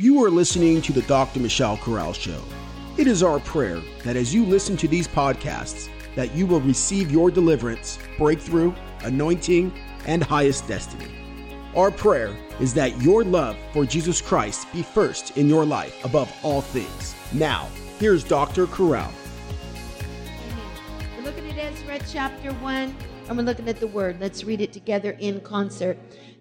You are listening to the Dr. Michelle Corral Show. It is our prayer that as you listen to these podcasts, that you will receive your deliverance, breakthrough, anointing, and highest destiny. Our prayer is that your love for Jesus Christ be first in your life above all things. Now, here's Dr. Corral. We're looking at Ezra chapter 1, and we're looking at the word. Let's read it together in concert.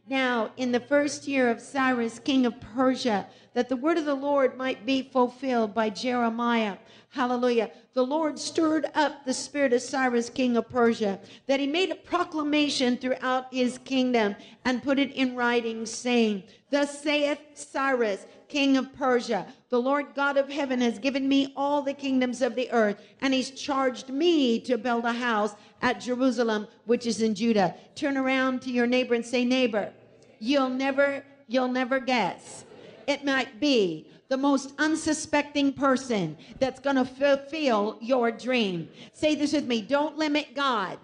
Now, in the first year of Cyrus, king of Persia, that the word of the Lord might be fulfilled by Jeremiah. Hallelujah. The Lord stirred up the spirit of Cyrus, king of Persia, that he made a proclamation throughout his kingdom and put it in writing, saying, Thus saith Cyrus, king of Persia, the Lord God of heaven has given me all the kingdoms of the earth, and he's charged me to build a house at Jerusalem, which is in Judah. Turn around to your neighbor and say, Neighbor, you'll never, you'll never guess it might be the most unsuspecting person that's going to fulfill your dream. Say this with me don't limit God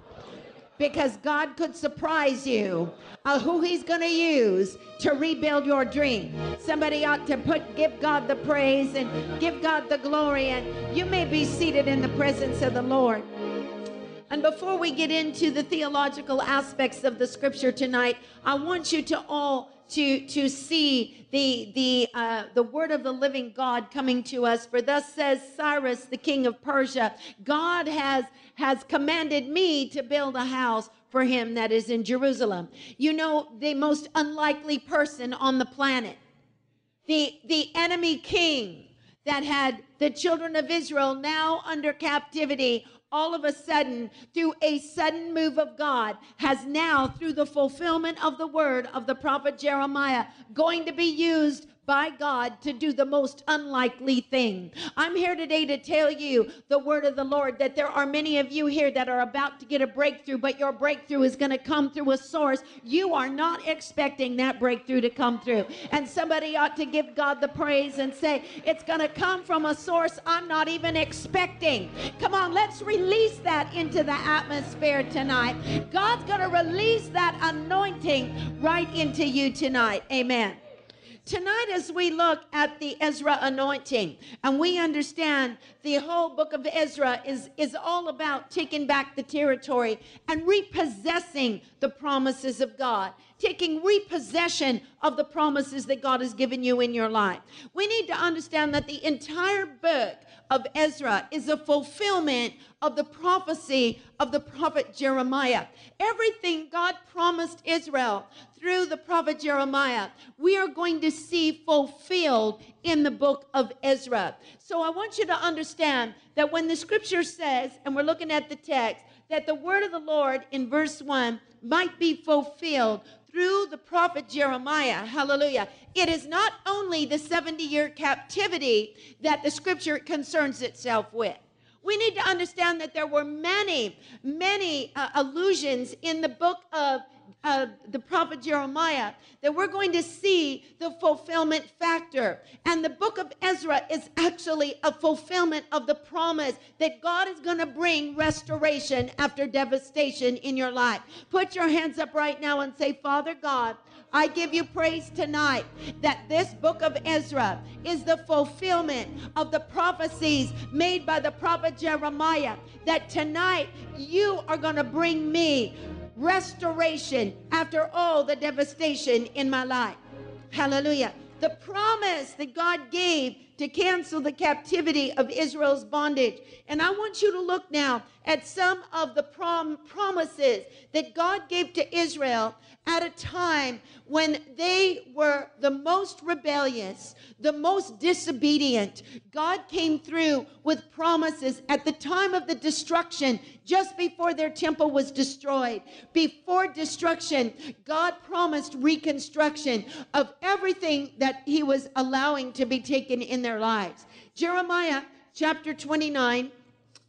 because God could surprise you uh, who He's going to use to rebuild your dream. Somebody ought to put give God the praise and give God the glory, and you may be seated in the presence of the Lord. And before we get into the theological aspects of the scripture tonight, I want you to all to to see the the uh, the word of the living God coming to us. For thus says Cyrus, the king of Persia, God has has commanded me to build a house for him that is in Jerusalem. You know, the most unlikely person on the planet, the the enemy king that had the children of Israel now under captivity all of a sudden, through a sudden move of God, has now, through the fulfillment of the word of the prophet Jeremiah, going to be used by God to do the most unlikely thing. I'm here today to tell you the word of the Lord that there are many of you here that are about to get a breakthrough, but your breakthrough is going to come through a source you are not expecting that breakthrough to come through. And somebody ought to give God the praise and say, It's going to come from a source I'm not even expecting. Come on, let's release that into the atmosphere tonight. God's going to release that anointing right into you tonight. Amen. Tonight, as we look at the Ezra anointing and we understand the whole book of Ezra is, is all about taking back the territory and repossessing the promises of God, taking repossession of the promises that God has given you in your life. We need to understand that the entire book of Ezra is a fulfillment of the prophecy of the prophet Jeremiah. Everything God promised Israel through the prophet Jeremiah, we are going to see fulfilled in the book of Ezra. So I want you to understand that when the scripture says, and we're looking at the text, that the word of the Lord in verse 1 might be fulfilled through the prophet Jeremiah. Hallelujah. It is not only the 70 year captivity that the scripture concerns itself with. We need to understand that there were many, many uh, allusions in the book of uh, the prophet Jeremiah that we're going to see the fulfillment factor. And the book of Ezra is actually a fulfillment of the promise that God is going to bring restoration after devastation in your life. Put your hands up right now and say, Father God, I give you praise tonight that this book of Ezra is the fulfillment of the prophecies made by the prophet Jeremiah. That tonight you are going to bring me restoration after all the devastation in my life. Hallelujah. The promise that God gave to cancel the captivity of Israel's bondage. And I want you to look now at some of the prom- promises that God gave to Israel at a time when they were the most rebellious, the most disobedient. God came through with promises at the time of the destruction, just before their temple was destroyed. Before destruction, God promised reconstruction of everything that He was allowing to be taken in their lives. Jeremiah chapter 29.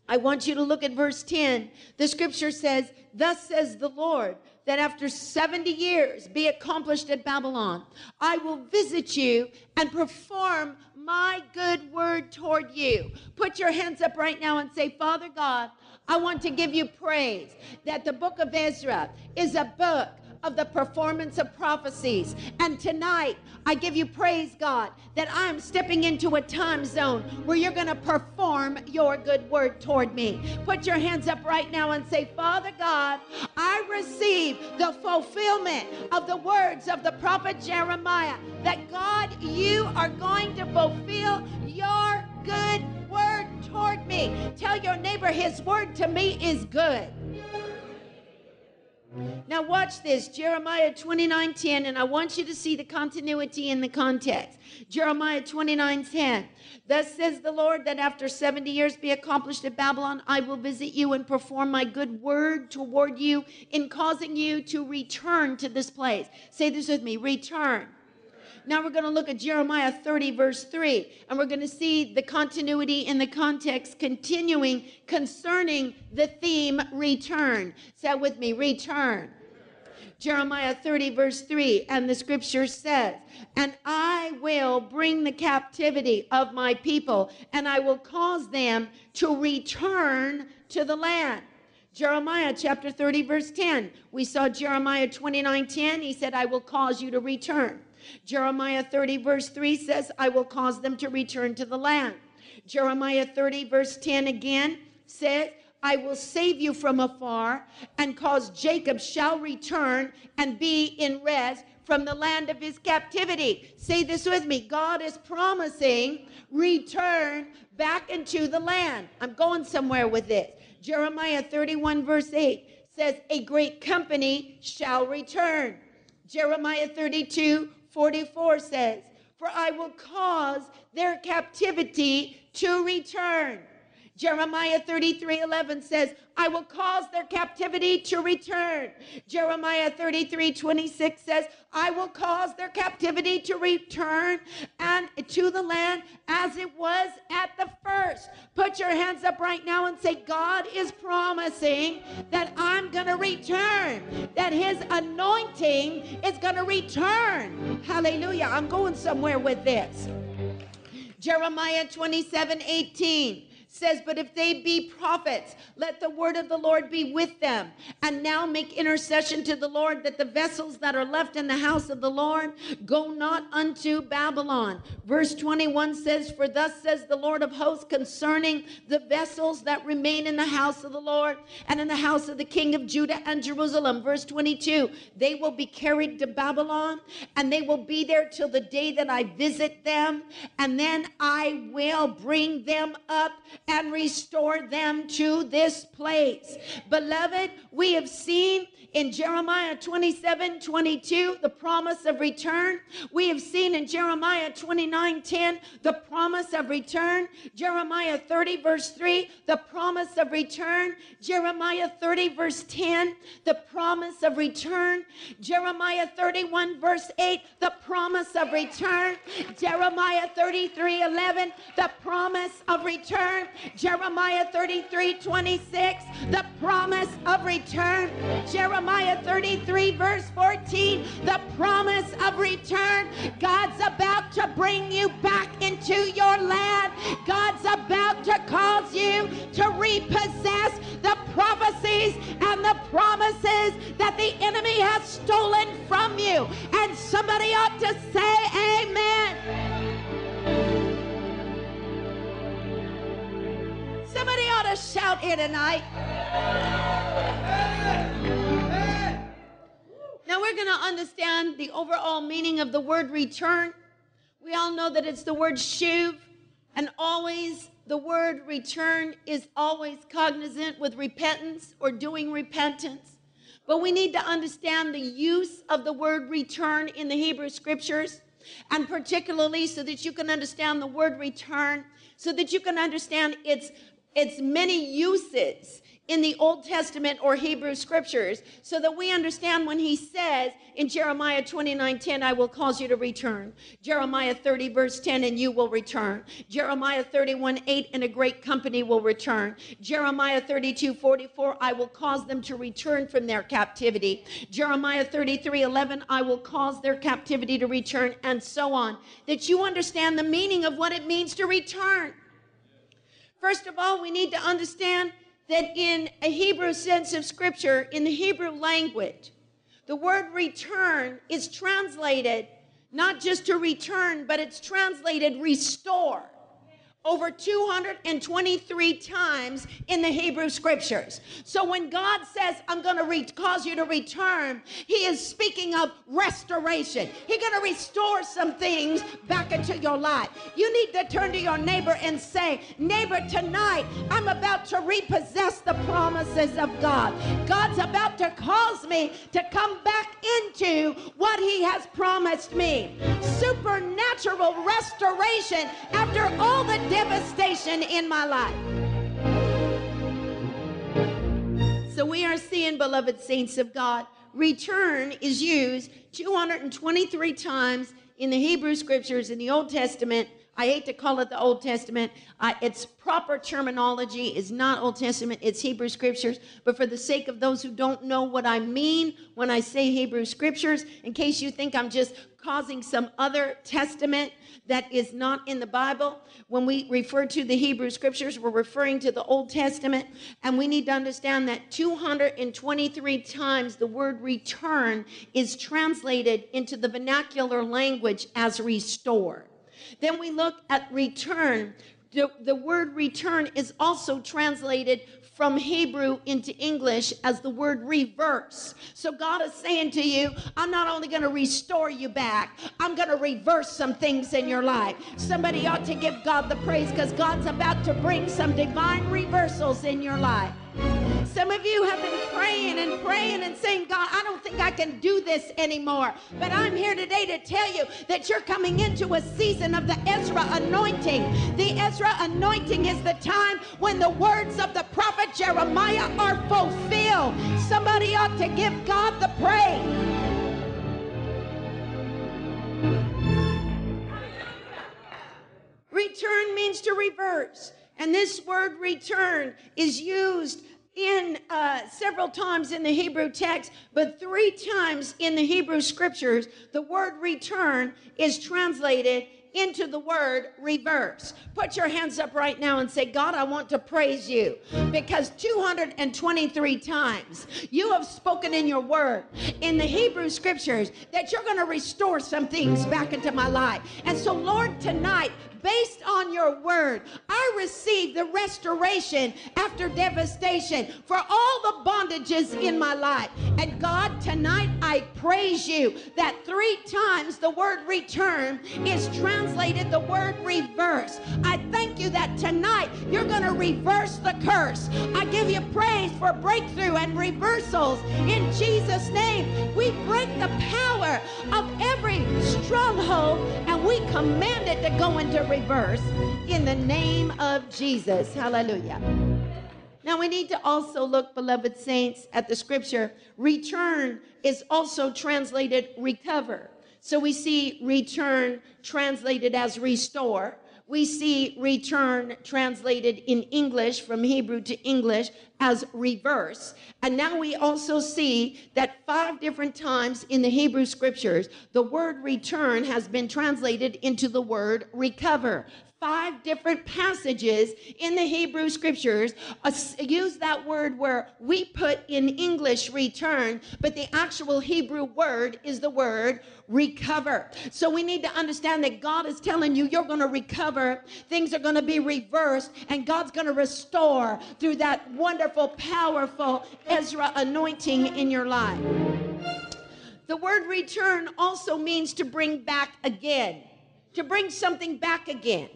I want you to look at verse 10. The scripture says, Thus says the Lord, that after 70 years be accomplished at Babylon, I will visit you and perform my good word toward you. Put your hands up right now and say, Father God, I want to give you praise that the book of Ezra is a book of the performance of prophecies. And tonight, I give you praise, God, that I'm stepping into a time zone where you're going to perform your good word toward me. Put your hands up right now and say, Father God, I receive the fulfillment of the words of the prophet Jeremiah that God, you are going to fulfill your good word toward me. Tell your neighbor his word to me is good. Now watch this, Jeremiah 29:10 and I want you to see the continuity in the context. Jeremiah 29:10. Thus says the Lord that after 70 years be accomplished at Babylon, I will visit you and perform my good word toward you in causing you to return to this place. Say this with me, return. Now we're going to look at Jeremiah 30, verse 3, and we're going to see the continuity in the context continuing concerning the theme return. Say with me, return. Jeremiah 30, verse 3, and the scripture says, And I will bring the captivity of my people, and I will cause them to return to the land. Jeremiah chapter 30, verse 10. We saw Jeremiah 29, 10. He said, I will cause you to return. Jeremiah 30, verse 3 says, I will cause them to return to the land. Jeremiah 30, verse 10 again says, I will save you from afar and cause Jacob shall return and be in rest from the land of his captivity. Say this with me God is promising return back into the land. I'm going somewhere with this. Jeremiah 31, verse 8 says, A great company shall return. Jeremiah 32, 44 says, For I will cause their captivity to return. Jeremiah 33 11 says, I will cause their captivity to return. Jeremiah 33 26 says, I will cause their captivity to return and to the land as it was at the first. Put your hands up right now and say, God is promising that I'm going to return, that his anointing is going to return. Hallelujah. I'm going somewhere with this. Jeremiah 27 18 says, But if they be prophets, let the word of the Lord be with them. And now make intercession to the Lord that the vessels that are left in the house of the Lord go not unto Babylon. Verse 21 says, For thus says the Lord of hosts concerning the vessels that remain in the house of the Lord and in the house of the king of Judah and Jerusalem. Verse 22 They will be carried to Babylon and they will be there till the day that I visit them. And then I will bring them up and restore them to this place. Beloved, we have seen in Jeremiah 27 22 the promise of return. We have seen in Jeremiah 29 10 the promise of return. Jeremiah 30 verse 3 the promise of return. Jeremiah 30 verse 10 the promise of return. Jeremiah 31 verse 8 the promise of return. Jeremiah 33 11 the promise of return. Jeremiah 33 26, the promise of return. Jeremiah 33, verse 14, the promise of return. God's about to bring you back into your land. God's about to cause you to repossess the prophecies and the promises that the enemy has stolen from you. And somebody ought to say, Amen. Somebody ought to shout here tonight. Now we're going to understand the overall meaning of the word return. We all know that it's the word shuv, and always the word return is always cognizant with repentance or doing repentance. But we need to understand the use of the word return in the Hebrew scriptures, and particularly so that you can understand the word return, so that you can understand its its many uses in the Old Testament or Hebrew scriptures so that we understand when he says in Jeremiah 29 10, I will cause you to return. Jeremiah 30, verse 10, and you will return. Jeremiah 31 8, and a great company will return. Jeremiah 32 44, I will cause them to return from their captivity. Jeremiah 33 11, I will cause their captivity to return, and so on. That you understand the meaning of what it means to return. First of all, we need to understand that in a Hebrew sense of scripture, in the Hebrew language, The word return is translated not just to return, but it's translated restore over 223 times in the Hebrew scriptures. So when God says, I'm going to re- cause you to return, He is speaking of restoration. He's going to restore some things back into your life. You need to turn to your neighbor and say, Neighbor, tonight I'm about to repossess the promises of God. God's about to cause me to come back into what He has promised me. Supernatural restoration after all the devastation in my life. So we are seeing, beloved saints of God, return is used 223 times in the Hebrew scriptures in the Old Testament. I hate to call it the Old Testament. Uh, its proper terminology is not Old Testament, it's Hebrew scriptures. But for the sake of those who don't know what I mean when I say Hebrew scriptures, in case you think I'm just causing some other testament that is not in the Bible. When we refer to the Hebrew scriptures, we're referring to the Old Testament. And we need to understand that 223 times the word return is translated into the vernacular language as restore. Then we look at return. The, the word return is also translated from Hebrew into English as the word reverse. So God is saying to you, I'm not only going to restore you back, I'm going to reverse some things in your life. Somebody ought to give God the praise because God's about to bring some divine reversals in your life. Some of you have been praying and praying and saying, God, I don't think I can do this anymore. But I'm here today to tell you that you're coming into a season of the Ezra anointing. The Ezra anointing is the time when the words of the prophet Jeremiah are fulfilled. Somebody ought to give God the praise. Return means to reverse. And this word return is used in uh, several times in the Hebrew text, but three times in the Hebrew scriptures, the word return is translated into the word reverse. Put your hands up right now and say, God, I want to praise you because 223 times you have spoken in your word in the Hebrew scriptures that you're going to restore some things back into my life. And so, Lord, tonight, based on your word, I receive the restoration after devastation for all the bondages in my life. And God, tonight I praise you that three times the word return is translated the word reverse. I thank you that tonight you're going to reverse the curse. I give you praise for breakthrough and reversals in Jesus' name. We break the power of every stronghold and we command it to go into reverse in the name of Jesus. Hallelujah. Now we need to also look, beloved saints, at the scripture. Return is also translated recover. So we see return translated as restore. We see return translated in English from Hebrew to English as reverse. And now we also see that five different times in the Hebrew scriptures, the word return has been translated into the word recover five different passages in the Hebrew scriptures uh, use that word where we put in English return, but the actual Hebrew word is the word recover. So we need to understand that God is telling you you're going to recover, things are going to be reversed, and God's going to restore through that wonderful, powerful Ezra anointing in your life. The word return also means to bring back again, to bring something back again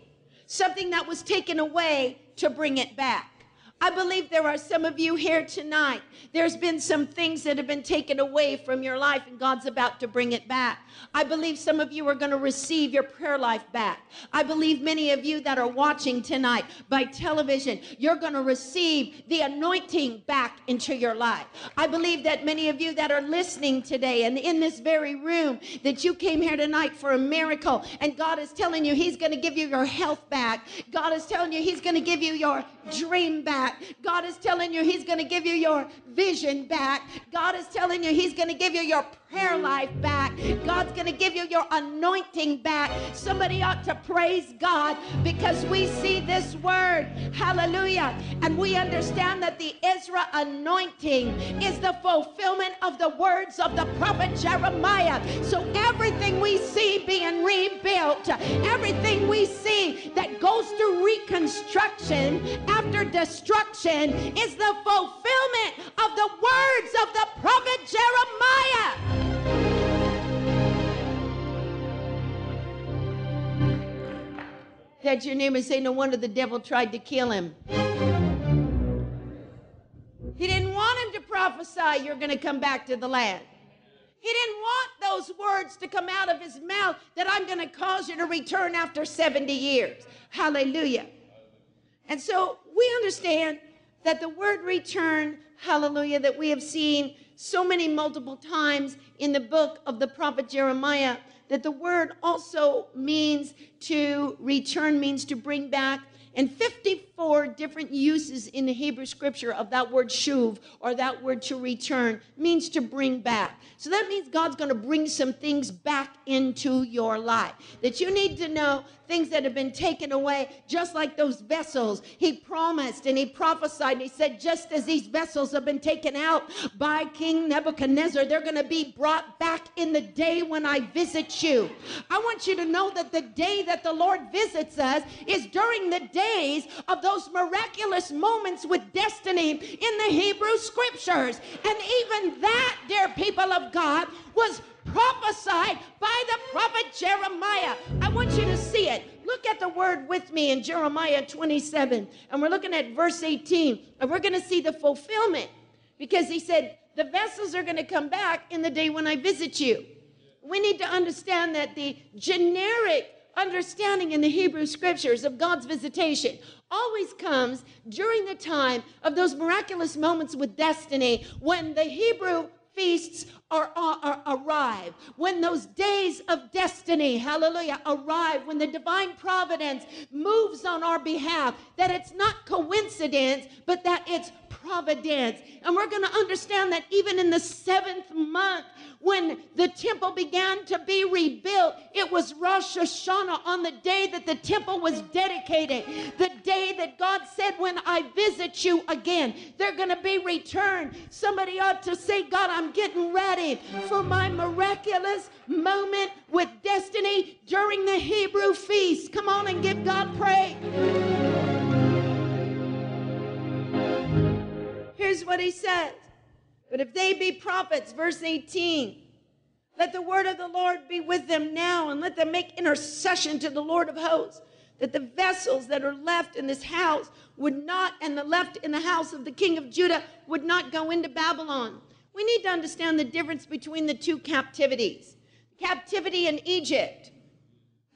something that was taken away to bring it back. I believe there are some of you here tonight. There's been some things that have been taken away from your life, and God's about to bring it back. I believe some of you are going to receive your prayer life back. I believe many of you that are watching tonight by television, you're going to receive the anointing back into your life. I believe that many of you that are listening today and in this very room, that you came here tonight for a miracle, and God is telling you He's going to give you your health back. God is telling you He's going to give you your dream back. God is telling you He's going to give you your vision back. God is telling you He's going to give you your prayer life back. God's going to give you your anointing back. Somebody ought to praise God because we see this word. Hallelujah. And we understand that the Ezra anointing is the fulfillment of the words of the prophet Jeremiah. So everything we see being rebuilt, everything we see that goes through reconstruction after destruction is the fulfillment of the words of the prophet Jeremiah. Touch your name and say, No wonder the devil tried to kill him. He didn't want him to prophesy, You're going to come back to the land. He didn't want those words to come out of his mouth that I'm going to cause you to return after 70 years. Hallelujah. And so we understand that the word return, hallelujah, that we have seen so many multiple times in the book of the prophet Jeremiah, that the word also means to return, means to bring back. And 54 different uses in the Hebrew scripture of that word shuv or that word to return means to bring back. So that means God's going to bring some things back into your life. That you need to know things that have been taken away, just like those vessels. He promised and he prophesied. And he said, just as these vessels have been taken out by King Nebuchadnezzar, they're going to be brought back in the day when I visit you. I want you to know that the day that the Lord visits us is during the days of those miraculous moments with destiny in the Hebrew scriptures. And even that, dear people of God, was prophesied by the prophet Jeremiah. I want you to see it. Look at the word with me in Jeremiah 27, and we're looking at verse 18, and we're going to see the fulfillment because he said, The vessels are going to come back in the day when I visit you. We need to understand that the generic understanding in the Hebrew scriptures of God's visitation always comes during the time of those miraculous moments with destiny when the Hebrew feasts are, are, are, arrive, when those days of destiny, hallelujah, arrive, when the divine providence moves on our behalf, that it's not coincidence, but that it's providence. And we're going to understand that even in the seventh month, when the temple began to be rebuilt, it was Rosh Hashanah on the day that the temple was dedicated, the day that God said, When I visit you again, they're going to be returned. Somebody ought to say, God, I'm getting ready for my miraculous moment with destiny during the Hebrew feast. Come on and give God praise. Here's what he says. But if they be prophets, verse 18, let the word of the Lord be with them now and let them make intercession to the Lord of hosts that the vessels that are left in this house would not, and the left in the house of the king of Judah would not go into Babylon. We need to understand the difference between the two captivities. Captivity in Egypt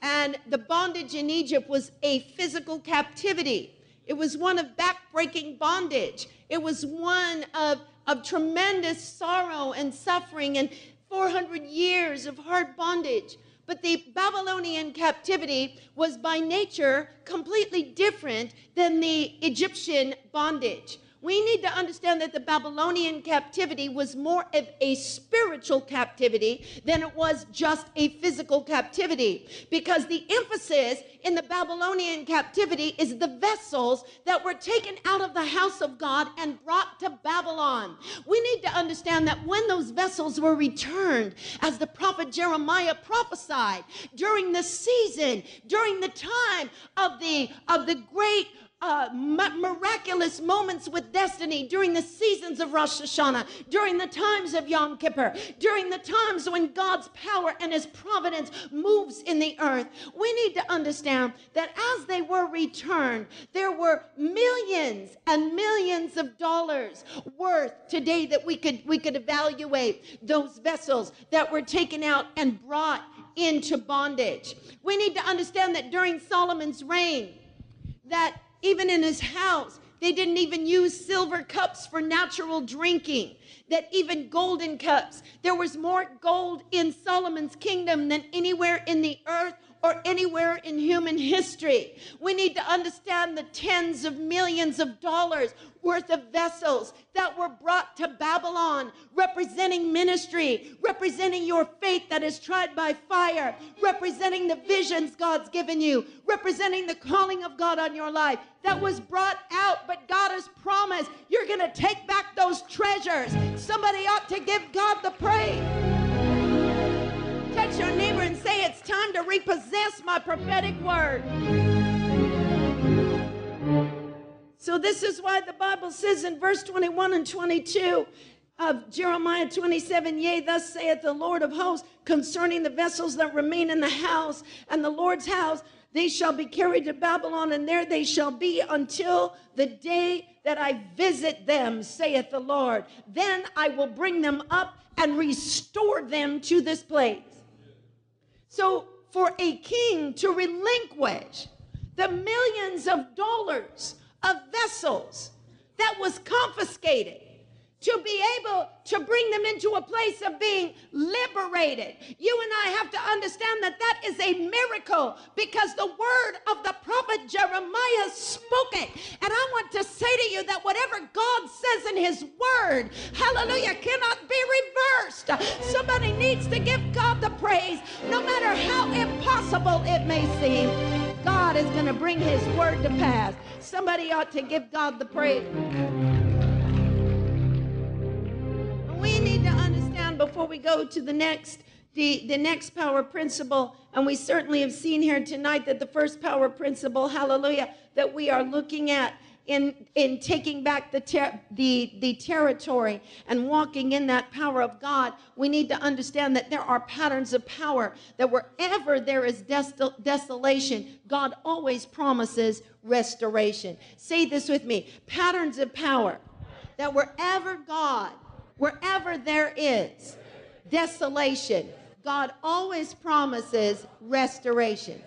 and the bondage in Egypt was a physical captivity. It was one of backbreaking bondage. It was one of of tremendous sorrow and suffering and 400 years of hard bondage. But the Babylonian captivity was by nature completely different than the Egyptian bondage we need to understand that the Babylonian captivity was more of a spiritual captivity than it was just a physical captivity. Because the emphasis in the Babylonian captivity is the vessels that were taken out of the house of God and brought to Babylon. We need to understand that when those vessels were returned, as the prophet Jeremiah prophesied, during the season, during the time of the of the great uh, miraculous moments with destiny during the seasons of Rosh Hashanah, during the times of Yom Kippur, during the times when God's power and His providence moves in the earth. We need to understand that as they were returned, there were millions and millions of dollars worth today that we could we could evaluate those vessels that were taken out and brought into bondage. We need to understand that during Solomon's reign, that even in his house, they didn't even use silver cups for natural drinking, that even golden cups. There was more gold in Solomon's kingdom than anywhere in the earth or anywhere in human history. We need to understand the tens of millions of dollars worth of vessels that were brought to Babylon, representing ministry, representing your faith that is tried by fire, representing the visions God's given you, representing the calling of God on your life that was brought out. But God has promised you're going to take back those treasures. Somebody ought to give God the praise. Touch your and say, It's time to repossess my prophetic word. So, this is why the Bible says in verse 21 and 22 of Jeremiah 27 Yea, thus saith the Lord of hosts concerning the vessels that remain in the house and the Lord's house, they shall be carried to Babylon, and there they shall be until the day that I visit them, saith the Lord. Then I will bring them up and restore them to this place. So, for a king to relinquish the millions of dollars of vessels that was confiscated to be able to bring them into a place of being liberated. You and I have to understand that that is a miracle because the word of the prophet Jeremiah spoke it. And I want to say to you that whatever God says in his word, hallelujah, cannot be reversed. Somebody needs to give God the praise, no matter how impossible it may seem. God is going to bring his word to pass. Somebody ought to give God the praise. Before we go to the next the, the next power principle, and we certainly have seen here tonight that the first power principle, hallelujah, that we are looking at in, in taking back the, ter- the, the territory and walking in that power of God, we need to understand that there are patterns of power, that wherever there is des- desolation, God always promises restoration. Say this with me patterns of power, that wherever God, wherever there is desolation, God always promises restoration.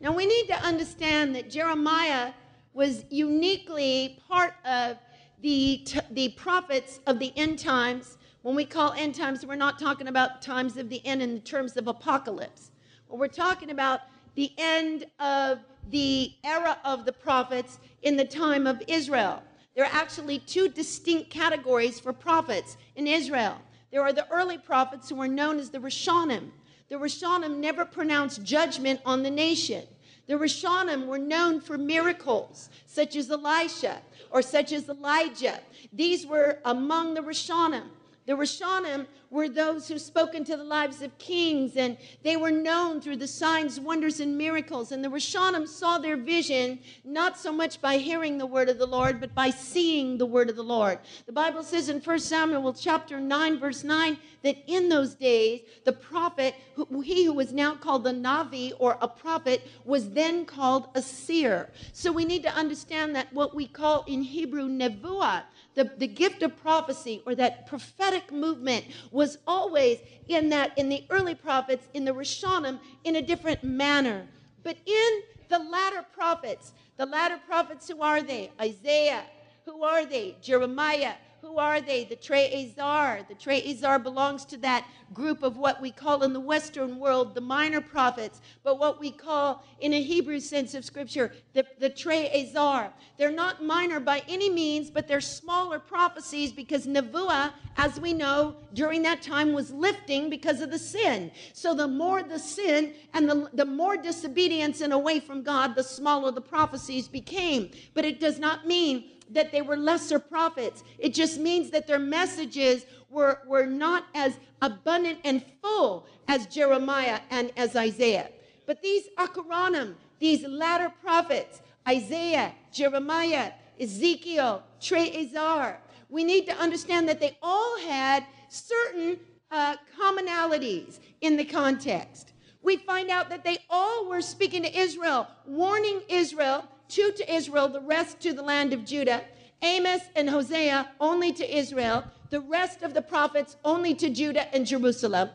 Now we need to understand that Jeremiah was uniquely part of the, t- the prophets of the end times. When we call end times, we're not talking about times of the end in terms of apocalypse. We're talking about the end of the era of the prophets in the time of Israel. There are actually two distinct categories for prophets in Israel. There are the early prophets who were known as the Rishonim. The Rishonim never pronounced judgment on the nation. The Rishonim were known for miracles, such as Elisha or such as Elijah. These were among the Rishonim. The Rishonim were those who spoke into the lives of kings, and they were known through the signs, wonders, and miracles. And the Rishonim saw their vision not so much by hearing the word of the Lord, but by seeing the word of the Lord. The Bible says in 1 Samuel chapter 9, verse 9, that in those days, the prophet, he who was now called the Navi or a prophet, was then called a seer. So we need to understand that what we call in Hebrew nevuah, the, the gift of prophecy or that prophetic movement was always in that in the early prophets in the rishonim in a different manner. But in the latter prophets the latter prophets who are they? Isaiah. Who are they? Jeremiah who are they? The Trey Azar. The Trey Azar belongs to that group of what we call in the Western world the minor prophets, but what we call in a Hebrew sense of Scripture the, the Trey Azar. They're not minor by any means, but they're smaller prophecies because Nevuah, as we know, during that time was lifting because of the sin. So the more the sin and the, the more disobedience and away from God, the smaller the prophecies became. But it does not mean that they were lesser prophets. It just means that their messages were, were not as abundant and full as Jeremiah and as Isaiah. But these Acharonim, these latter prophets, Isaiah, Jeremiah, Ezekiel, Trey Azar, we need to understand that they all had certain uh, commonalities in the context. We find out that they all were speaking to Israel, warning Israel two to Israel, the rest to the land of Judah. Amos and Hosea only to Israel, the rest of the prophets only to Judah and Jerusalem.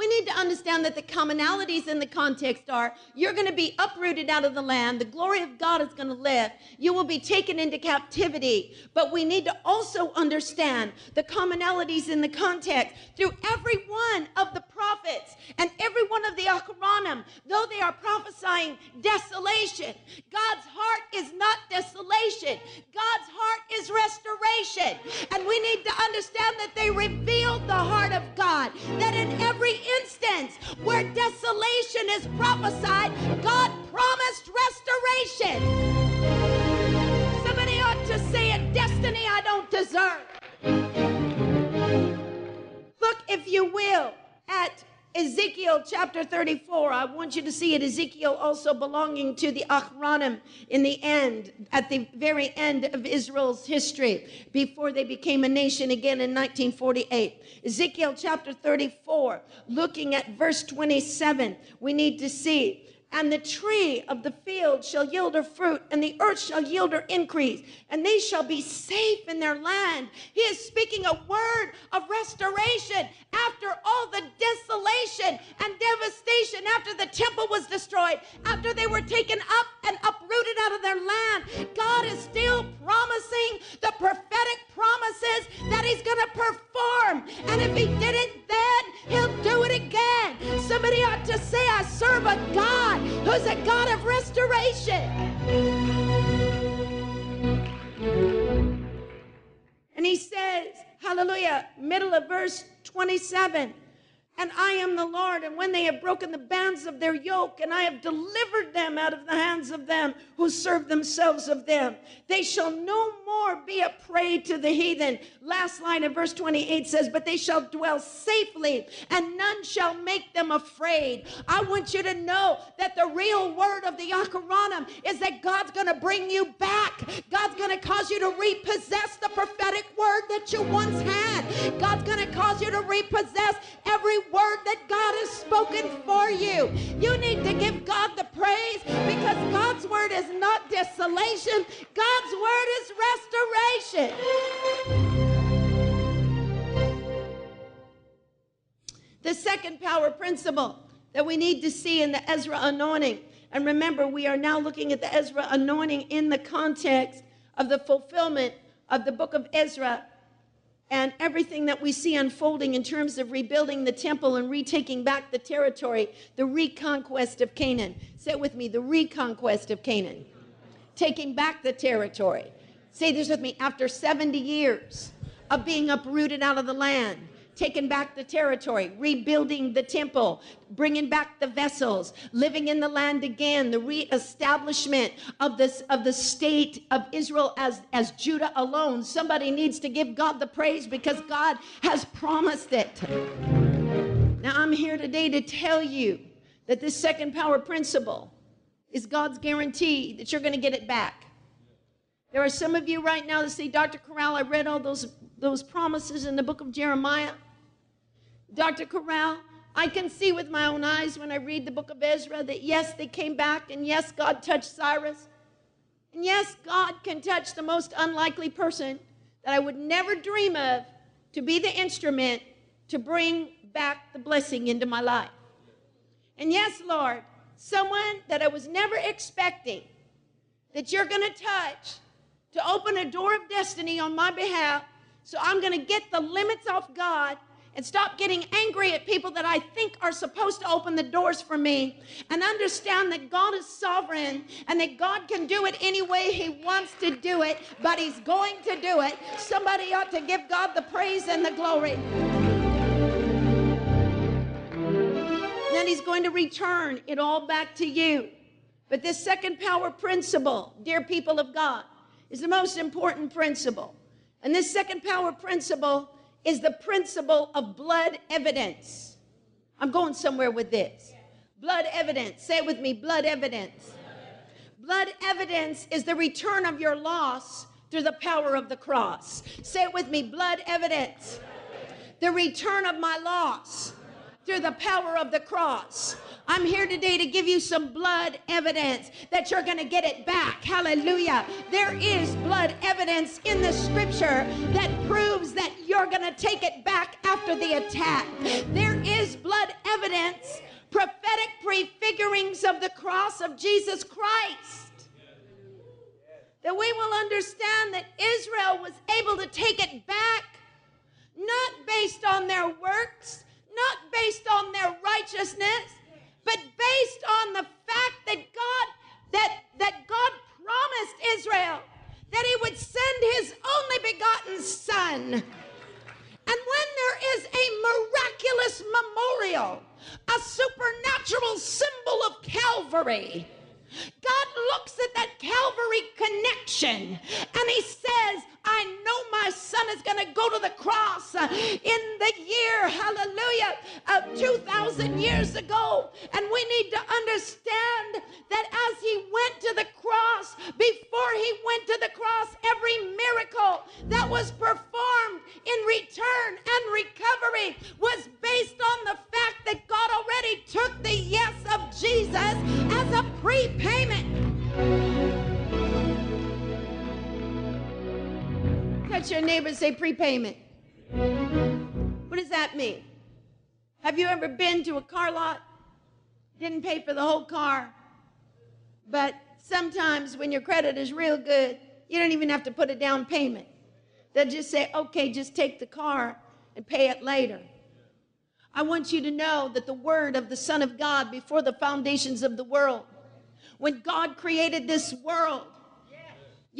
We need to understand that the commonalities in the context are you're going to be uprooted out of the land. The glory of God is going to live. You will be taken into captivity. But we need to also understand the commonalities in the context through every one of the prophets and every one of the Acharonim. Though they are prophesying desolation, God's heart is not desolation. God's heart is restoration. And we need to understand that they revealed the heart of God. That in every instance where desolation is prophesied, God promised restoration. Somebody ought to say a destiny I don't deserve. Look, if you will, at Ezekiel chapter 34. I want you to see it. Ezekiel also belonging to the Acharonim in the end, at the very end of Israel's history, before they became a nation again in 1948. Ezekiel chapter 34, looking at verse 27, we need to see and the tree of the field shall yield her fruit, and the earth shall yield her increase, and they shall be safe in their land. He is speaking a word of restoration after all the desolation and devastation, after the temple was destroyed, after they were taken up and uprooted out of their land. God is still promising the prophetic promises that He's going to perform. And if He did it then, He'll do it again. Somebody ought to say, I serve a God who's a God of restoration. And he says, hallelujah, middle of verse 27 and I am the Lord. And when they have broken the bands of their yoke, and I have delivered them out of the hands of them who serve themselves of them, they shall no more be a prey to the heathen. Last line of verse 28 says, But they shall dwell safely, and none shall make them afraid. I want you to know that the real word of the Acharonim is that God's going to bring you back. God's going to cause you to repossess the prophetic word that you once had. God's going to cause you to repossess every word that God has spoken for you. You need to give God the praise because God's word is not desolation, God's word is restoration. The second power principle that we need to see in the Ezra anointing. And remember, we are now looking at the Ezra anointing in the context of the fulfillment of the book of Ezra and everything that we see unfolding in terms of rebuilding the temple and retaking back the territory, the reconquest of Canaan. Say it with me the reconquest of Canaan. Taking back the territory. Say this with me after 70 years of being uprooted out of the land taking back the territory, rebuilding the temple, bringing back the vessels, living in the land again, the reestablishment of this of the state of Israel as as Judah alone. Somebody needs to give God the praise because God has promised it. Now I'm here today to tell you that this second power principle is God's guarantee that you're going to get it back. There are some of you right now that say, Dr. Corral, I read all those, those promises in the book of Jeremiah. Dr. Corral, I can see with my own eyes when I read the book of Ezra that yes, they came back, and yes, God touched Cyrus. And yes, God can touch the most unlikely person that I would never dream of to be the instrument to bring back the blessing into my life. And yes, Lord, someone that I was never expecting that you're going to touch to open a door of destiny on my behalf. So I'm going to get the limits off God and stop getting angry at people that I think are supposed to open the doors for me and understand that God is sovereign and that God can do it any way He wants to do it, but He's going to do it. Somebody ought to give God the praise and the glory. Then He's going to return it all back to you. But this second power principle, dear people of God, is the most important principle. And this second power principle is the principle of blood evidence. I'm going somewhere with this. Blood evidence. Say it with me blood evidence. Blood evidence is the return of your loss through the power of the cross. Say it with me blood evidence. The return of my loss through the power of the cross. I'm here today to give you some blood evidence that you're going to get it back. Hallelujah. There is blood evidence in the scripture that proves that you're going to take it back after the attack. There is blood evidence, prophetic prefigurings of the cross of Jesus Christ that we will understand that Israel was able to take it back, not based on their works, not based on their righteousness, but based on the fact that God that that God promised Israel that he would send his only begotten son. And when there is a miraculous memorial, a supernatural symbol of Calvary, God looks at that Calvary connection and He says, I know my son is going to go to the cross uh, in the year, hallelujah, of 2,000 years ago. And we need to understand that as he went to the cross, before he went to the cross, every miracle that was performed in return and recovery was based on the fact that God already took the yes of Jesus as a prepayment. Touch your neighbor say prepayment. What does that mean? Have you ever been to a car lot? Didn't pay for the whole car. But sometimes when your credit is real good, you don't even have to put a down payment. They'll just say, okay, just take the car and pay it later. I want you to know that the word of the Son of God before the foundations of the world, when God created this world,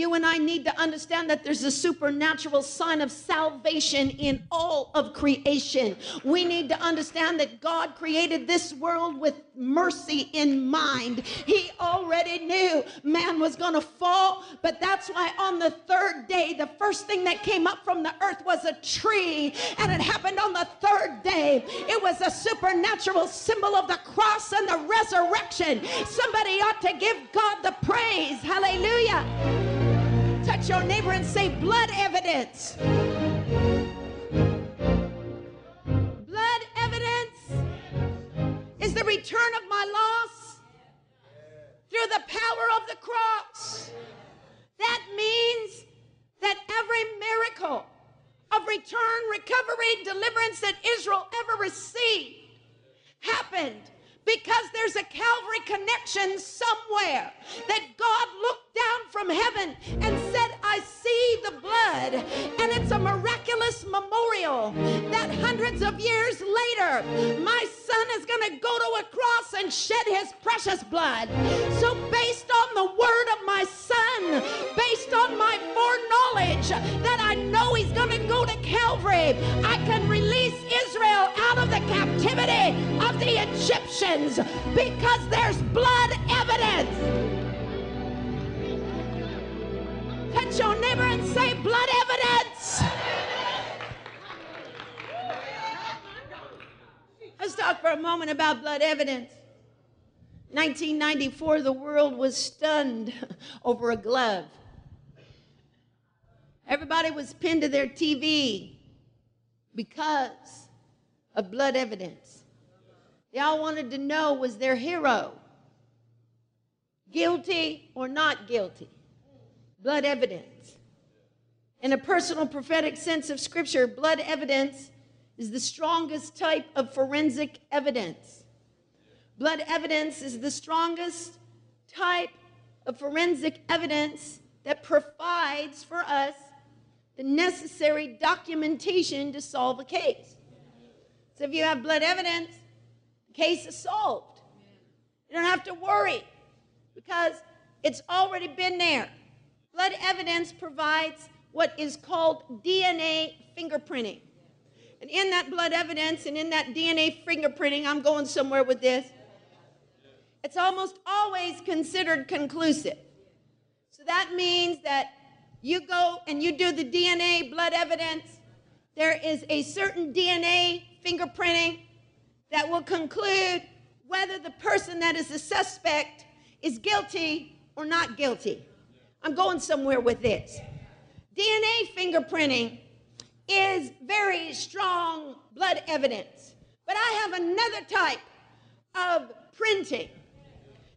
you and I need to understand that there's a supernatural sign of salvation in all of creation. We need to understand that God created this world with mercy in mind. He already knew man was going to fall, but that's why on the third day, the first thing that came up from the earth was a tree, and it happened on the third day. It was a supernatural symbol of the cross and the resurrection. Somebody ought to give God the praise. Hallelujah touch your neighbor and say, blood evidence. Blood evidence is the return of my loss through the power of the cross. That means that every miracle of return, recovery, deliverance that Israel ever received happened because there's a Calvary connection somewhere that God looked down from heaven and said, I see the blood. And it's a miraculous memorial that hundreds of years later, my son is going to go to a cross and shed his precious blood. So, based on the word of my son, based on my foreknowledge that I know he's going to go to Calvary, I can release Israel out of the captivity of the Egyptians because there's blood evidence. Touch your neighbor and say, blood evidence. Let's talk for a moment about blood evidence. 1994, the world was stunned over a glove. Everybody was pinned to their TV because of blood evidence. They all wanted to know was their hero guilty or not guilty? Blood evidence. In a personal prophetic sense of scripture, blood evidence is the strongest type of forensic evidence. Blood evidence is the strongest type of forensic evidence that provides for us the necessary documentation to solve a case. So if you have blood evidence, the case is solved. You don't have to worry because it's already been there. Blood evidence provides what is called DNA fingerprinting. And in that blood evidence and in that DNA fingerprinting, I'm going somewhere with this, it's almost always considered conclusive. So that means that you go and you do the DNA blood evidence, there is a certain DNA fingerprinting that will conclude whether the person that is the suspect is guilty or not guilty. I'm going somewhere with this. DNA fingerprinting is very strong blood evidence. But I have another type of printing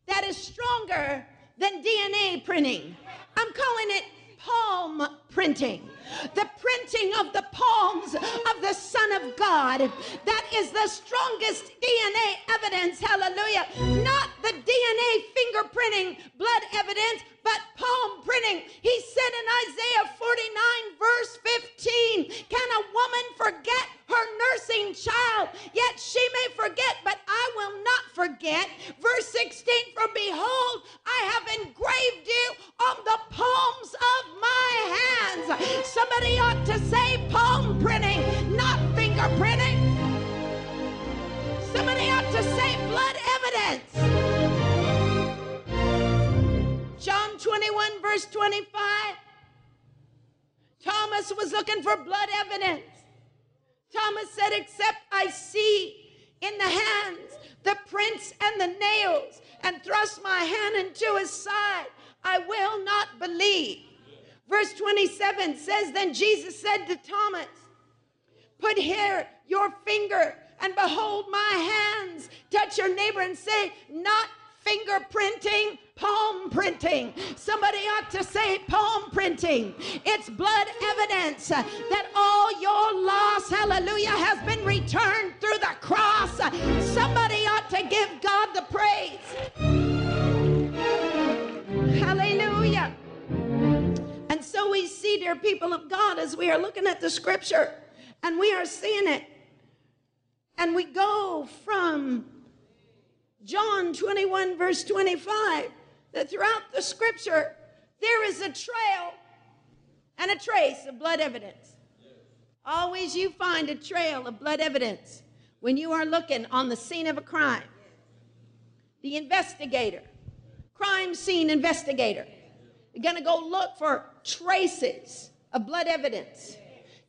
that is stronger than DNA printing. I'm calling it palm printing. The printing of the palms of the Son of God. That is the strongest DNA evidence. Hallelujah. Not the DNA fingerprinting, blood evidence, find a trail of blood evidence when you are looking on the scene of a crime. The investigator, crime scene investigator, you're going to go look for traces of blood evidence.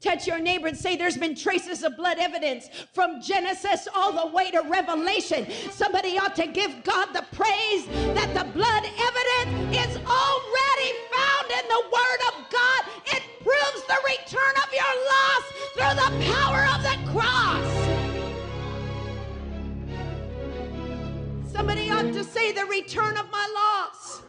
Touch your neighbor and say, There's been traces of blood evidence from Genesis all the way to Revelation. Somebody ought to give God the praise that the blood evidence is already found in the Word of God. It proves the return of your loss through the power of the cross. Somebody ought to say, The return of my loss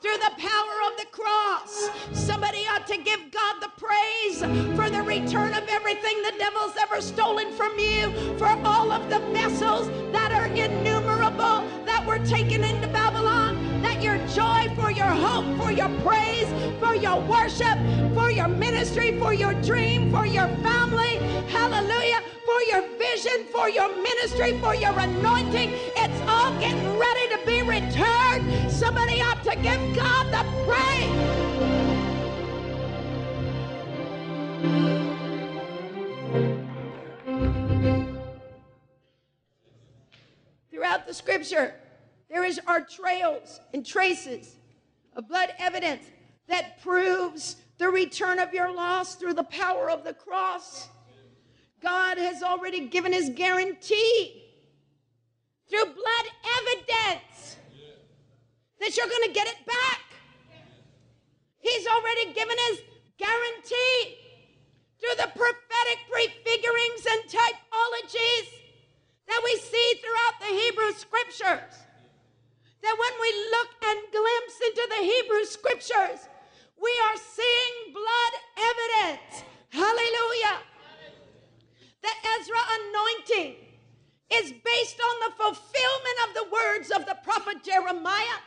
through the power of the cross. Somebody ought to give God the praise for the return of everything the devil's ever stolen from you, for all of the vessels that are innumerable that were taken into Babylon, your joy, for your hope, for your praise, for your worship, for your ministry, for your dream, for your family, hallelujah, for your vision, for your ministry, for your anointing, it's all getting ready to be returned. Somebody ought to give God the praise. Throughout the scripture, there is are trails and traces of blood evidence that proves the return of your loss through the power of the cross. God has already given his guarantee through blood evidence that you're going to get it back. He's already given his guarantee through the prophetic prefigurings and typologies that we see throughout the Hebrew scriptures. That when we look and glimpse into the Hebrew scriptures, we are seeing blood evidence. Hallelujah. The Ezra anointing is based on the fulfillment of the words of the prophet Jeremiah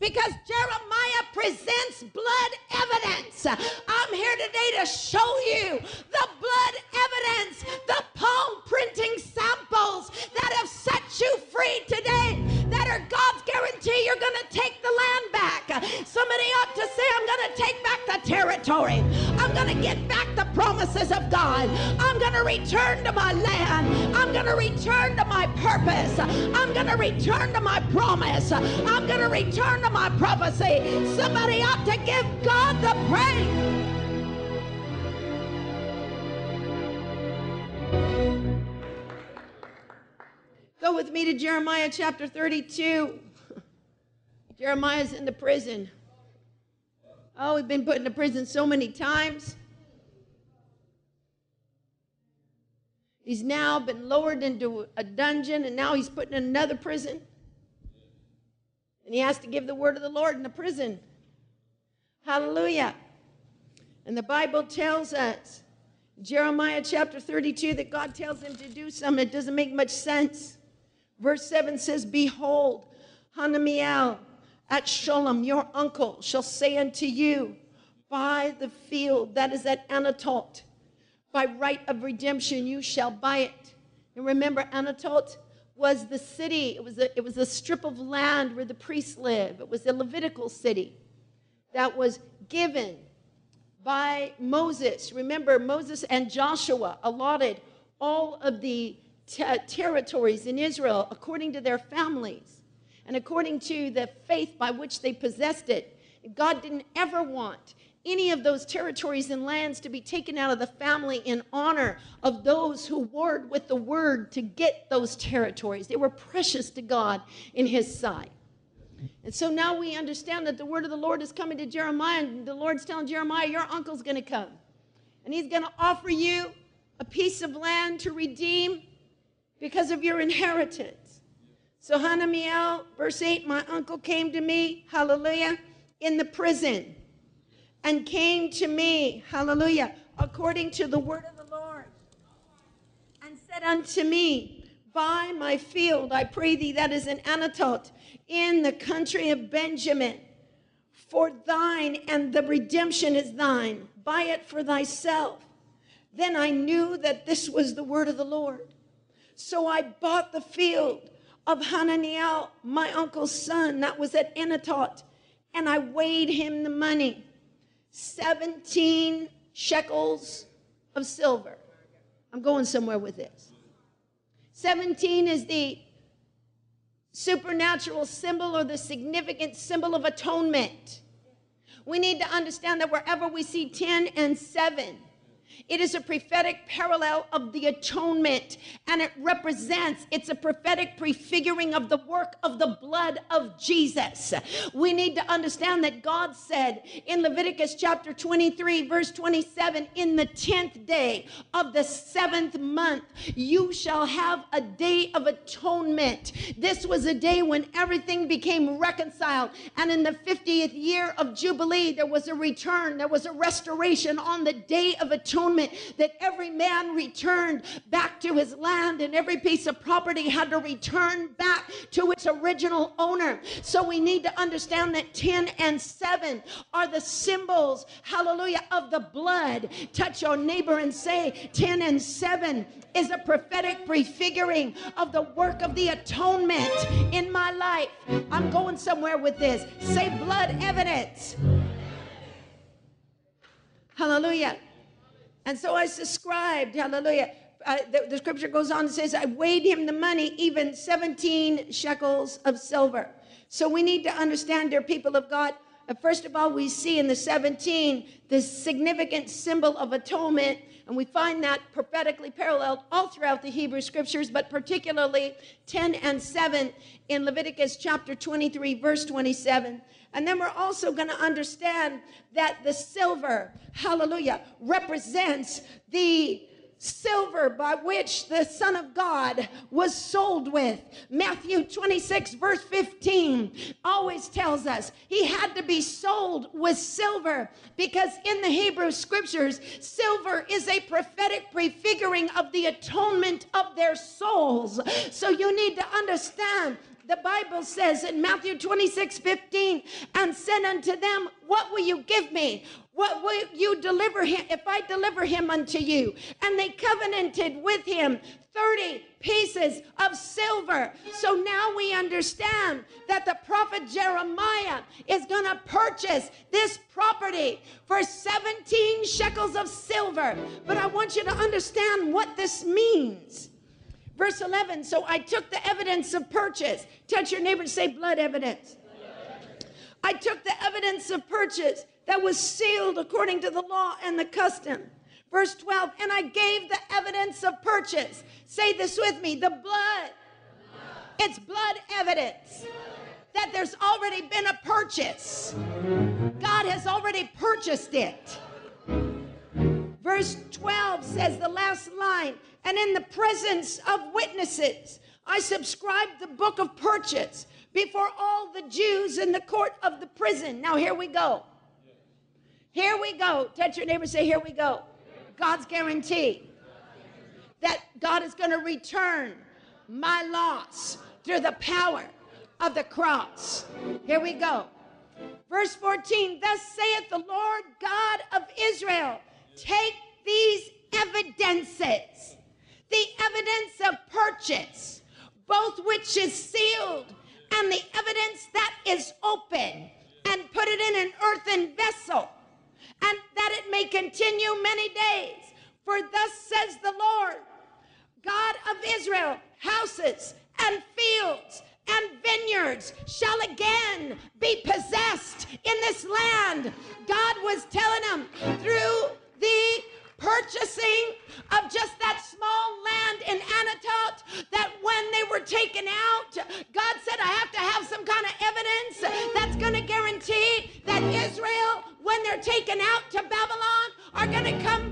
because return to my promise. I'm going to return to my prophecy. Somebody ought to give God the praise. Go with me to Jeremiah chapter 32. Jeremiah's in the prison. Oh, we've been put into prison so many times. He's now been lowered into a dungeon and now he's put in another prison. And he has to give the word of the Lord in the prison. Hallelujah. And the Bible tells us, Jeremiah chapter 32, that God tells him to do something. It doesn't make much sense. Verse 7 says, Behold, Hanamiel at Sholem, your uncle, shall say unto you, Buy the field that is at Anatot by right of redemption you shall buy it. And remember, Anatot was the city, it was, a, it was a strip of land where the priests live. It was a Levitical city that was given by Moses. Remember, Moses and Joshua allotted all of the territories in Israel according to their families and according to the faith by which they possessed it. God didn't ever want any of those territories and lands to be taken out of the family in honor of those who warred with the word to get those territories. They were precious to God in his sight. And so now we understand that the word of the Lord is coming to Jeremiah, and the Lord's telling Jeremiah, Your uncle's going to come. And he's going to offer you a piece of land to redeem because of your inheritance. So Hanamiel, verse 8, my uncle came to me, hallelujah, in the prison and came to me, hallelujah, according to the word of the Lord, and said unto me, Buy my field, I pray thee, that is in Anatot, in the country of Benjamin, for thine, and the redemption is thine. Buy it for thyself. Then I knew that this was the word of the Lord. So I bought the field of Hananiel, my uncle's son, that was at Anatot, and I weighed him the money 17 shekels of silver. I'm going somewhere with this. 17 is the supernatural symbol or the significant symbol of atonement. We need to understand that wherever we see 10 and 7, it is a prophetic parallel of the atonement, and it represents, it's a prophetic prefiguring of the work of the blood of Jesus. We need to understand that God said in Leviticus chapter 23, verse 27, in the 10th day of the seventh month, you shall have a day of atonement. This was a day when everything became reconciled. And in the 50th year of Jubilee, there was a return, there was a restoration on the day of atonement atonement that every man returned back to his land and every piece of property had to return back to its original owner. So we need to understand that 10 and 7 are the symbols, hallelujah, of the blood. Touch your neighbor and say, 10 and 7 is a prophetic prefiguring of the work of the atonement in my life. I'm going somewhere with this. Say blood evidence. Hallelujah. And so I subscribed, hallelujah. Uh, the, the, scripture goes on and says, I weighed him the money, even 17 shekels of silver. So we need to understand, dear people of God, uh, first of all, we see in the 17 the significant symbol of atonement, and we find that prophetically paralleled all throughout the Hebrew scriptures, but particularly 10 and 7 in Leviticus chapter 23, verse 27. And then we're also going to understand that the silver, hallelujah, represents the silver by which the Son of God was sold with. Matthew 26, verse 15, always tells us he had to be sold with silver because in the Hebrew scriptures, silver is a prophetic prefiguring of the atonement of their souls. So you need to understand the Bible says in Matthew 26 15, and said unto them, What will you give me? What will you deliver him if I deliver him unto you? And they covenanted with him 30 pieces of silver. So now we understand that the prophet Jeremiah is going to purchase this property for 17 shekels of silver. But I want you to understand what this means. Verse 11, so I took the evidence of purchase. Touch your neighbor and say, blood evidence. I took the evidence of purchase that was sealed according to the law and the custom. Verse 12, and I gave the evidence of purchase. Say this with me the blood. It's blood evidence that there's already been a purchase. God has already purchased it. Verse 12 says the last line, and in the presence of witnesses, I subscribed the book of purchase before all the Jews in the court of the prison. Now, here we go. Here we go. Touch your neighbor, say, Here we go. God's guarantee that God is going to return my loss through the power of the cross. Here we go. Verse 14 Thus saith the Lord God of Israel, take these evidences, the evidence of purchase, both which is sealed, and the evidence that is open, and put it in an earthen vessel, and that it may continue many days. For thus says the Lord, God of Israel, houses and fields and vineyards shall again be possessed in this land. God was telling them through the purchasing of just that small land in Anatot that when they were taken out, God said, I have to have some kind of evidence that's going to guarantee that Israel, when they're taken out to Babylon, are going to come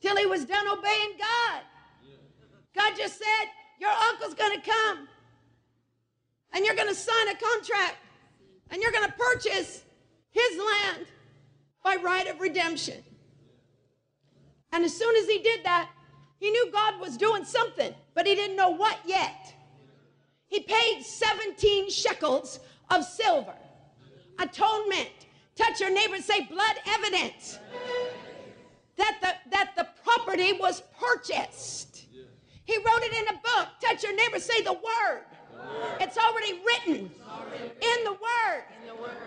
till, he was done obeying God. God just said, Your uncle's going to come and you're going to sign a contract and you're going to purchase his land by right of redemption. And as soon as he did that, he knew God was doing something, but he didn't know what yet. He paid 17 shekels of silver atonement. Touch your neighbor say, blood evidence that the, that the property was purchased. He wrote it in a book. Touch your neighbor, say the word. It's already written in the word.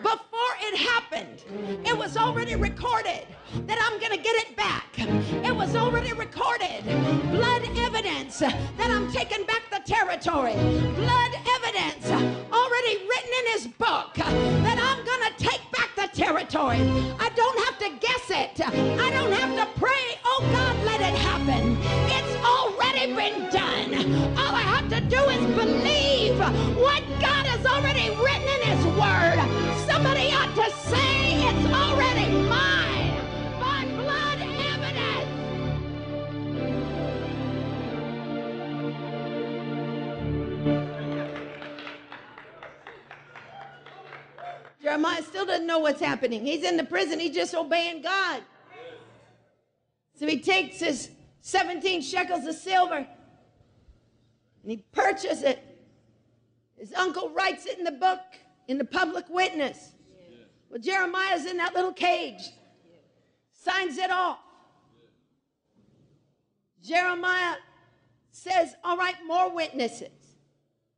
Before it happened, it was already recorded that I'm going to get it back. It was already recorded. Blood evidence that I'm taking back the territory. Blood evidence what God has already written in his word. Somebody ought to say it's already mine by blood evidence. Jeremiah still doesn't know what's happening. He's in the prison. He's just obeying God. So he takes his 17 shekels of silver and he purchases it. His uncle writes it in the book, in the public witness. Well, Jeremiah's in that little cage, signs it off. Jeremiah says, All right, more witnesses.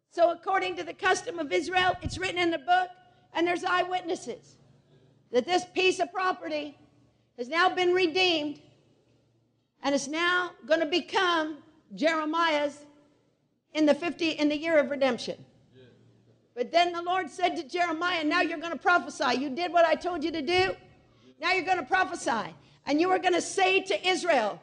So, according to the custom of Israel, it's written in the book, and there's eyewitnesses that this piece of property has now been redeemed and it's now going to become Jeremiah's in the 50 in the year of redemption. But then the Lord said to Jeremiah, Now you're going to prophesy. You did what I told you to do. Now you're going to prophesy. And you are going to say to Israel,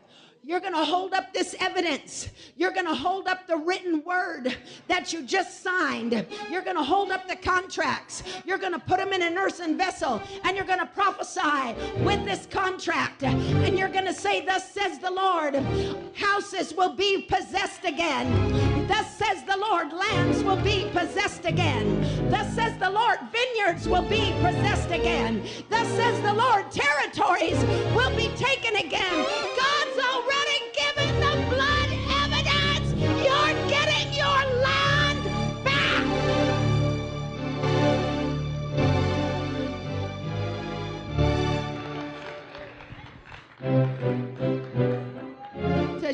you're going to hold up this evidence. You're going to hold up the written word that you just signed. You're going to hold up the contracts. You're going to put them in an earthen vessel and you're going to prophesy with this contract. And you're going to say, Thus says the Lord, houses will be possessed again. Thus says the Lord, lands will be possessed again. Thus says the Lord, vineyards will be possessed again. Thus says the Lord, territories will be taken again. God's already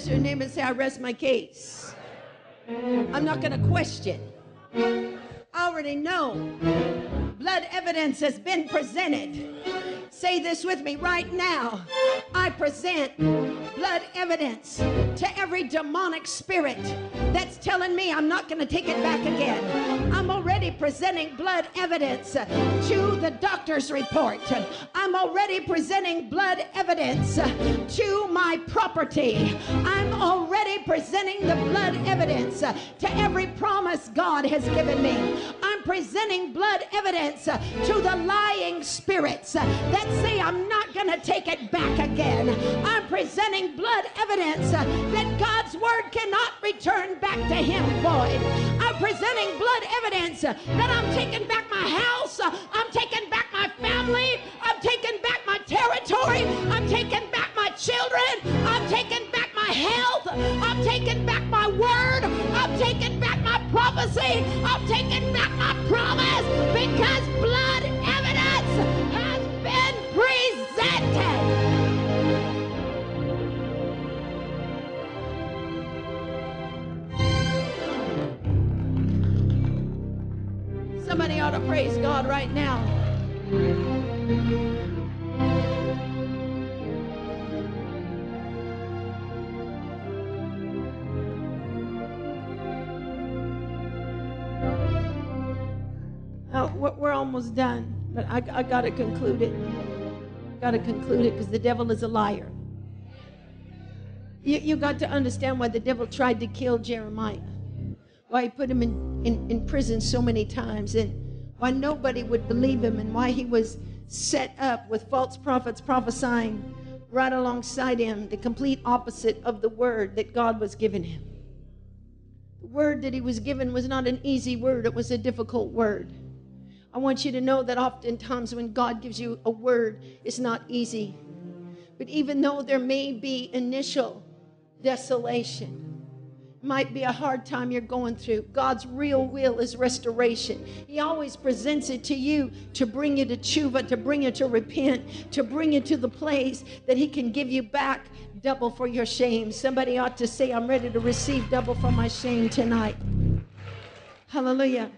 say, I rest my case. I'm not going to question. I already know. Blood evidence has been presented. Say this with me right now. I present blood evidence to every demonic spirit that's telling me I'm not going to take it back again. Already presenting blood evidence to the doctor's report. I'm already presenting blood evidence to my property. I'm already presenting the blood evidence to every promise God has given me. I'm presenting blood evidence to the lying spirits that say I'm not going to take it back again. I'm presenting blood evidence that God's word cannot return back to him void. I'm presenting blood evidence that I'm taking back my house, I'm taking back my family, I'm taking back my territory, I'm taking back my children, I'm taking back my health, I'm taking back my word, I'm taking back my prophecy, I'm taking back my promise because blood evidence has been presented. Somebody ought to praise God right now. Oh, we're almost done, but I, I got to conclude it. Got to conclude it because the devil is a liar. You, you got to understand why the devil tried to kill Jeremiah, why he put him in, in, in prison so many times, and why nobody would believe him, and why he was set up with false prophets prophesying right alongside him, the complete opposite of the word that God was giving him. The word that he was given was not an easy word, it was a difficult word. I want you to know that oftentimes when God gives you a word, it's not easy. But even though there may be initial desolation, might be a hard time you're going through, God's real will is restoration. He always presents it to you to bring you to tshuva, to bring you to repent, to bring you to the place that He can give you back double for your shame. Somebody ought to say, I'm ready to receive double for my shame tonight. Hallelujah.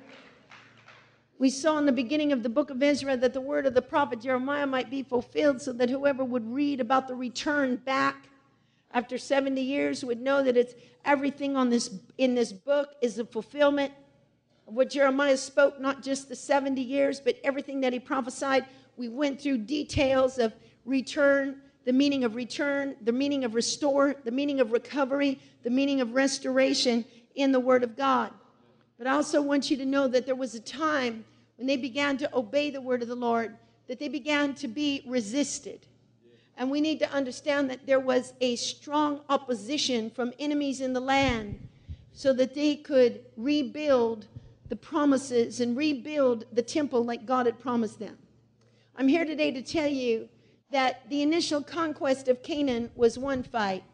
We saw in the beginning of the book of Ezra that the word of the prophet Jeremiah might be fulfilled so that whoever would read about the return back after 70 years would know that it's everything on this in this book is a fulfillment of what Jeremiah spoke not just the 70 years but everything that he prophesied we went through details of return the meaning of return the meaning of restore the meaning of recovery the meaning of restoration in the word of God but I also want you to know that there was a time when they began to obey the word of the Lord, that they began to be resisted. And we need to understand that there was a strong opposition from enemies in the land so that they could rebuild the promises and rebuild the temple like God had promised them. I'm here today to tell you that the initial conquest of Canaan was one fight,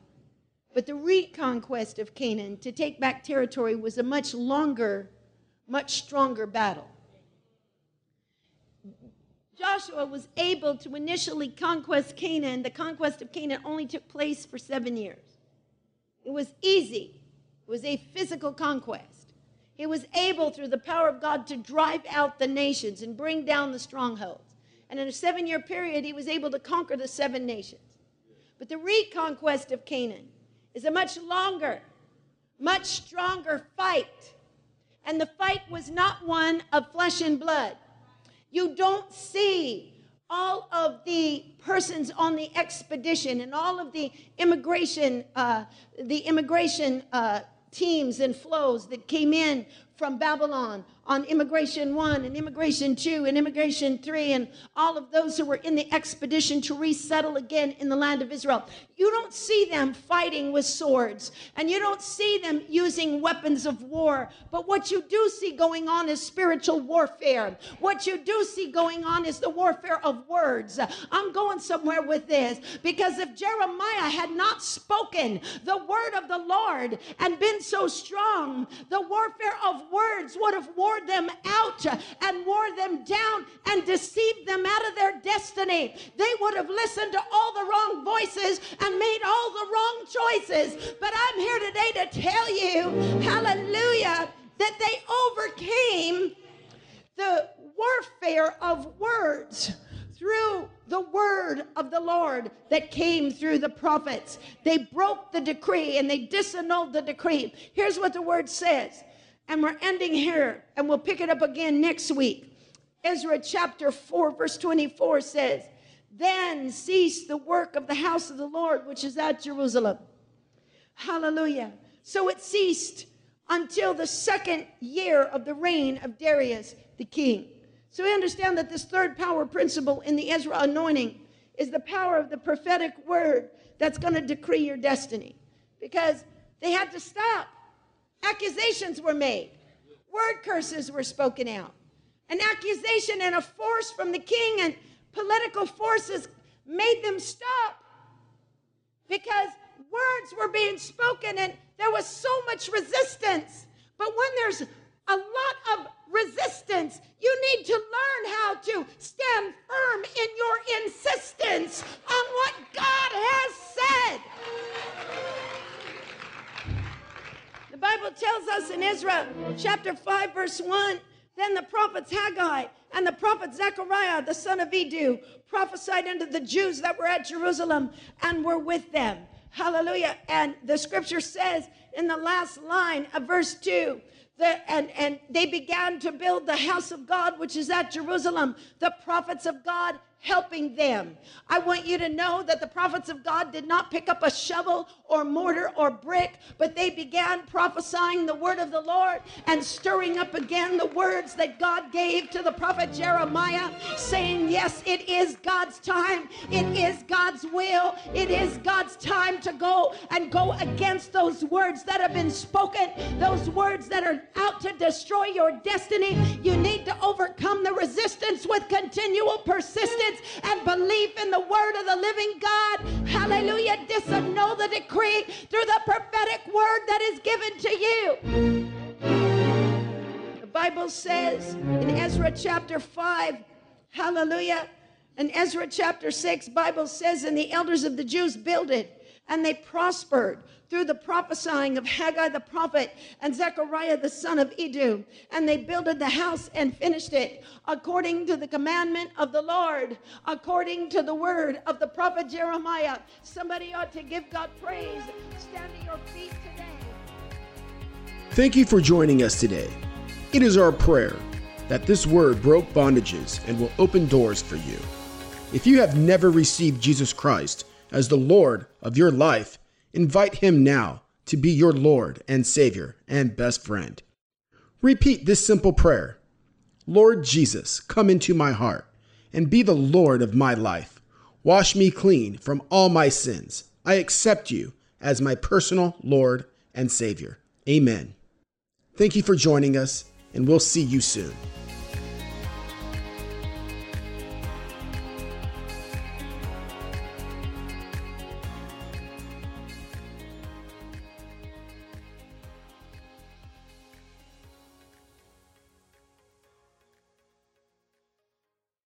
but the reconquest of Canaan to take back territory was a much longer, much stronger battle. Joshua was able to initially conquest Canaan. The conquest of Canaan only took place for seven years. It was easy, it was a physical conquest. He was able, through the power of God, to drive out the nations and bring down the strongholds. And in a seven year period, he was able to conquer the seven nations. But the reconquest of Canaan is a much longer, much stronger fight. And the fight was not one of flesh and blood. You don't see all of the persons on the expedition and all of the immigration, uh, the immigration uh, teams and flows that came in from Babylon on immigration one and immigration two and immigration three and all of those who were in the expedition to resettle again in the land of Israel. You don't see them fighting with swords and you don't see them using weapons of war. But what you do see going on is spiritual warfare. What you do see going on is the warfare of words. I'm going somewhere with this because if Jeremiah had not spoken the word of the Lord and been so strong, the warfare of words would have wore them out and wore them down and deceived them out of their destiny. They would have listened to all the wrong voices and made all the wrong choices. But I'm here today to tell you, hallelujah, that they overcame the warfare of words through the word of the Lord that came through the prophets. They broke the decree and they disannulled the decree. Here's what the word says, and we're ending here, and we'll pick it up again next week. Ezra chapter 4, verse 24 says, Then ceased the work of the house of the Lord, which is at Jerusalem. Hallelujah. So it ceased until the second year of the reign of Darius the king. So we understand that this third power principle in the Ezra anointing is the power of the prophetic word that's going to decree your destiny. Because they had to stop. Accusations were made, word curses were spoken out. An accusation and a force from the king and political forces made them stop because words were being spoken and there was so much resistance. But when there's a lot of resistance. You need to learn how to stand firm in your insistence on what God has said. Bible tells us in Ezra chapter 5, verse 1 then the prophets Haggai and the prophet Zechariah, the son of Iddo, prophesied unto the Jews that were at Jerusalem and were with them. Hallelujah. And the scripture says in the last line of verse 2 the, and, and they began to build the house of God, which is at Jerusalem. The prophets of God helping them. I want you to know that the prophets of God did not pick up a shovel or mortar or brick, but they began prophesying the word of the Lord and stirring up again the words that God gave to the prophet Jeremiah, saying, Yes, it is God's time, it is God's will, it is God's time to go and go against those words that have been spoken, those words that are out to destroy your destiny. You need to overcome the resistance with continual persistence and belief in the word of the living God. Hallelujah. Disannul the decree through the prophetic word that is given to you. The Bible says in Ezra chapter 5, hallelujah, and Ezra chapter 6, Bible says, and the elders of the Jews builded and they prospered through the prophesying of Haggai the prophet and Zechariah the son of Iddo. And they builded the house and finished it according to the commandment of the Lord, according to the word of the prophet Jeremiah. Somebody ought to give God praise. Stand to your feet today. Thank you for joining us today. It is our prayer that this word broke bondages and will open doors for you. If you have never received Jesus Christ as the Lord of your life, Invite him now to be your Lord and Savior and best friend. Repeat this simple prayer Lord Jesus, come into my heart and be the Lord of my life. Wash me clean from all my sins. I accept you as my personal Lord and Savior. Amen. Thank you for joining us, and we'll see you soon.